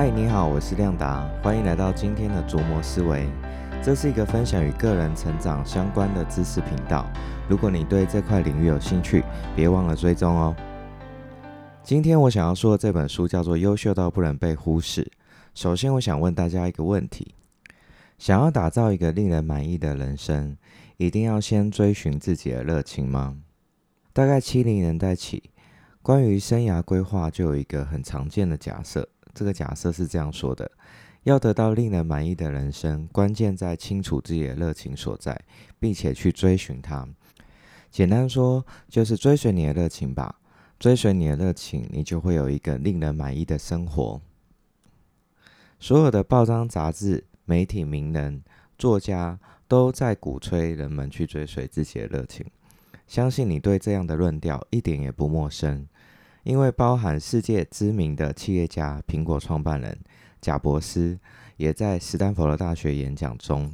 嗨，你好，我是亮达，欢迎来到今天的琢磨思维。这是一个分享与个人成长相关的知识频道。如果你对这块领域有兴趣，别忘了追踪哦。今天我想要说的这本书叫做《优秀到不能被忽视》。首先，我想问大家一个问题：想要打造一个令人满意的人生，一定要先追寻自己的热情吗？大概七零年代起，关于生涯规划就有一个很常见的假设。这个假设是这样说的：要得到令人满意的人生，关键在清楚自己的热情所在，并且去追寻它。简单说，就是追随你的热情吧。追随你的热情，你就会有一个令人满意的生活。所有的报章、杂志、媒体、名人、作家都在鼓吹人们去追随自己的热情。相信你对这样的论调一点也不陌生。因为包含世界知名的企业家苹果创办人贾伯斯，也在斯坦福的大学演讲中，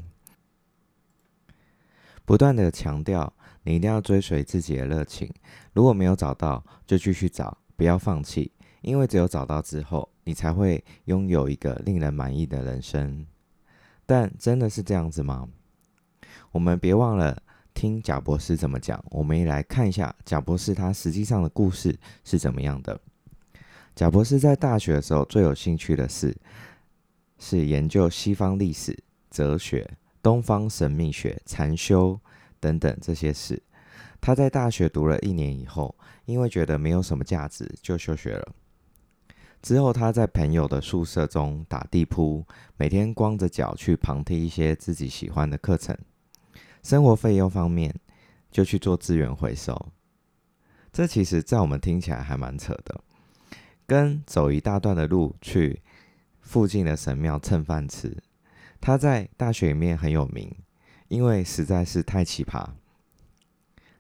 不断的强调，你一定要追随自己的热情。如果没有找到，就继续找，不要放弃。因为只有找到之后，你才会拥有一个令人满意的人生。但真的是这样子吗？我们别忘了。听贾博士怎么讲，我们也来看一下贾博士他实际上的故事是怎么样的。贾博士在大学的时候最有兴趣的是是研究西方历史、哲学、东方神秘学、禅修等等这些事。他在大学读了一年以后，因为觉得没有什么价值，就休学了。之后他在朋友的宿舍中打地铺，每天光着脚去旁听一些自己喜欢的课程。生活费用方面，就去做资源回收。这其实，在我们听起来还蛮扯的，跟走一大段的路去附近的神庙蹭饭吃。他在大学里面很有名，因为实在是太奇葩。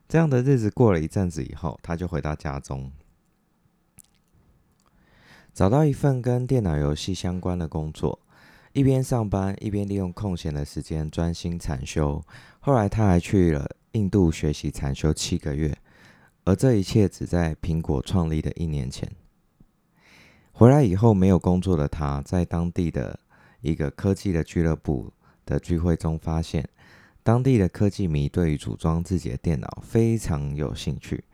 这样的日子过了一阵子以后，他就回到家中，找到一份跟电脑游戏相关的工作。一边上班，一边利用空闲的时间专心禅修。后来，他还去了印度学习禅修七个月，而这一切只在苹果创立的一年前。回来以后，没有工作的他，在当地的一个科技的俱乐部的聚会中，发现当地的科技迷对于组装自己的电脑非常有兴趣。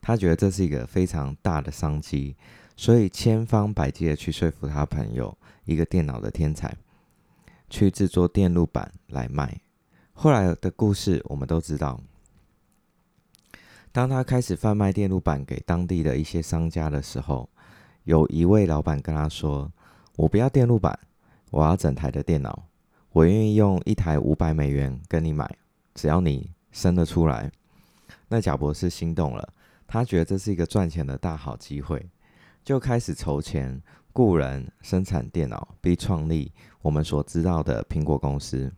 他觉得这是一个非常大的商机。所以千方百计的去说服他朋友，一个电脑的天才，去制作电路板来卖。后来的故事我们都知道。当他开始贩卖电路板给当地的一些商家的时候，有一位老板跟他说：“我不要电路板，我要整台的电脑，我愿意用一台五百美元跟你买，只要你生得出来。”那贾博士心动了，他觉得这是一个赚钱的大好机会。就开始筹钱雇人生产电脑，并创立我们所知道的苹果公司。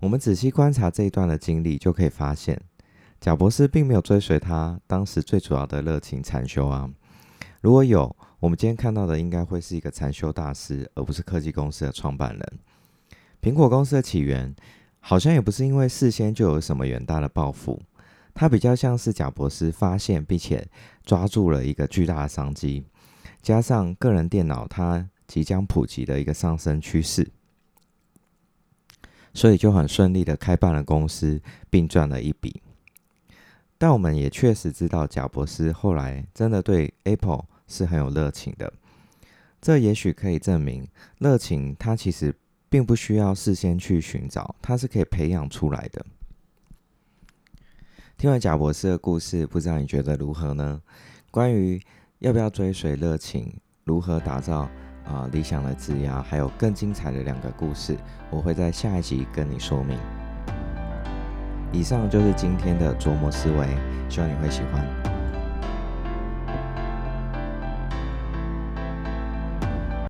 我们仔细观察这一段的经历，就可以发现，贾博士并没有追随他当时最主要的热情禅修啊。如果有，我们今天看到的应该会是一个禅修大师，而不是科技公司的创办人。苹果公司的起源，好像也不是因为事先就有什么远大的抱负，它比较像是贾博士发现并且抓住了一个巨大的商机。加上个人电脑它即将普及的一个上升趋势，所以就很顺利的开办了公司，并赚了一笔。但我们也确实知道，贾博士后来真的对 Apple 是很有热情的。这也许可以证明，热情它其实并不需要事先去寻找，它是可以培养出来的。听完贾博士的故事，不知道你觉得如何呢？关于要不要追随热情？如何打造啊理想的职涯？还有更精彩的两个故事，我会在下一集跟你说明。以上就是今天的琢磨思维，希望你会喜欢。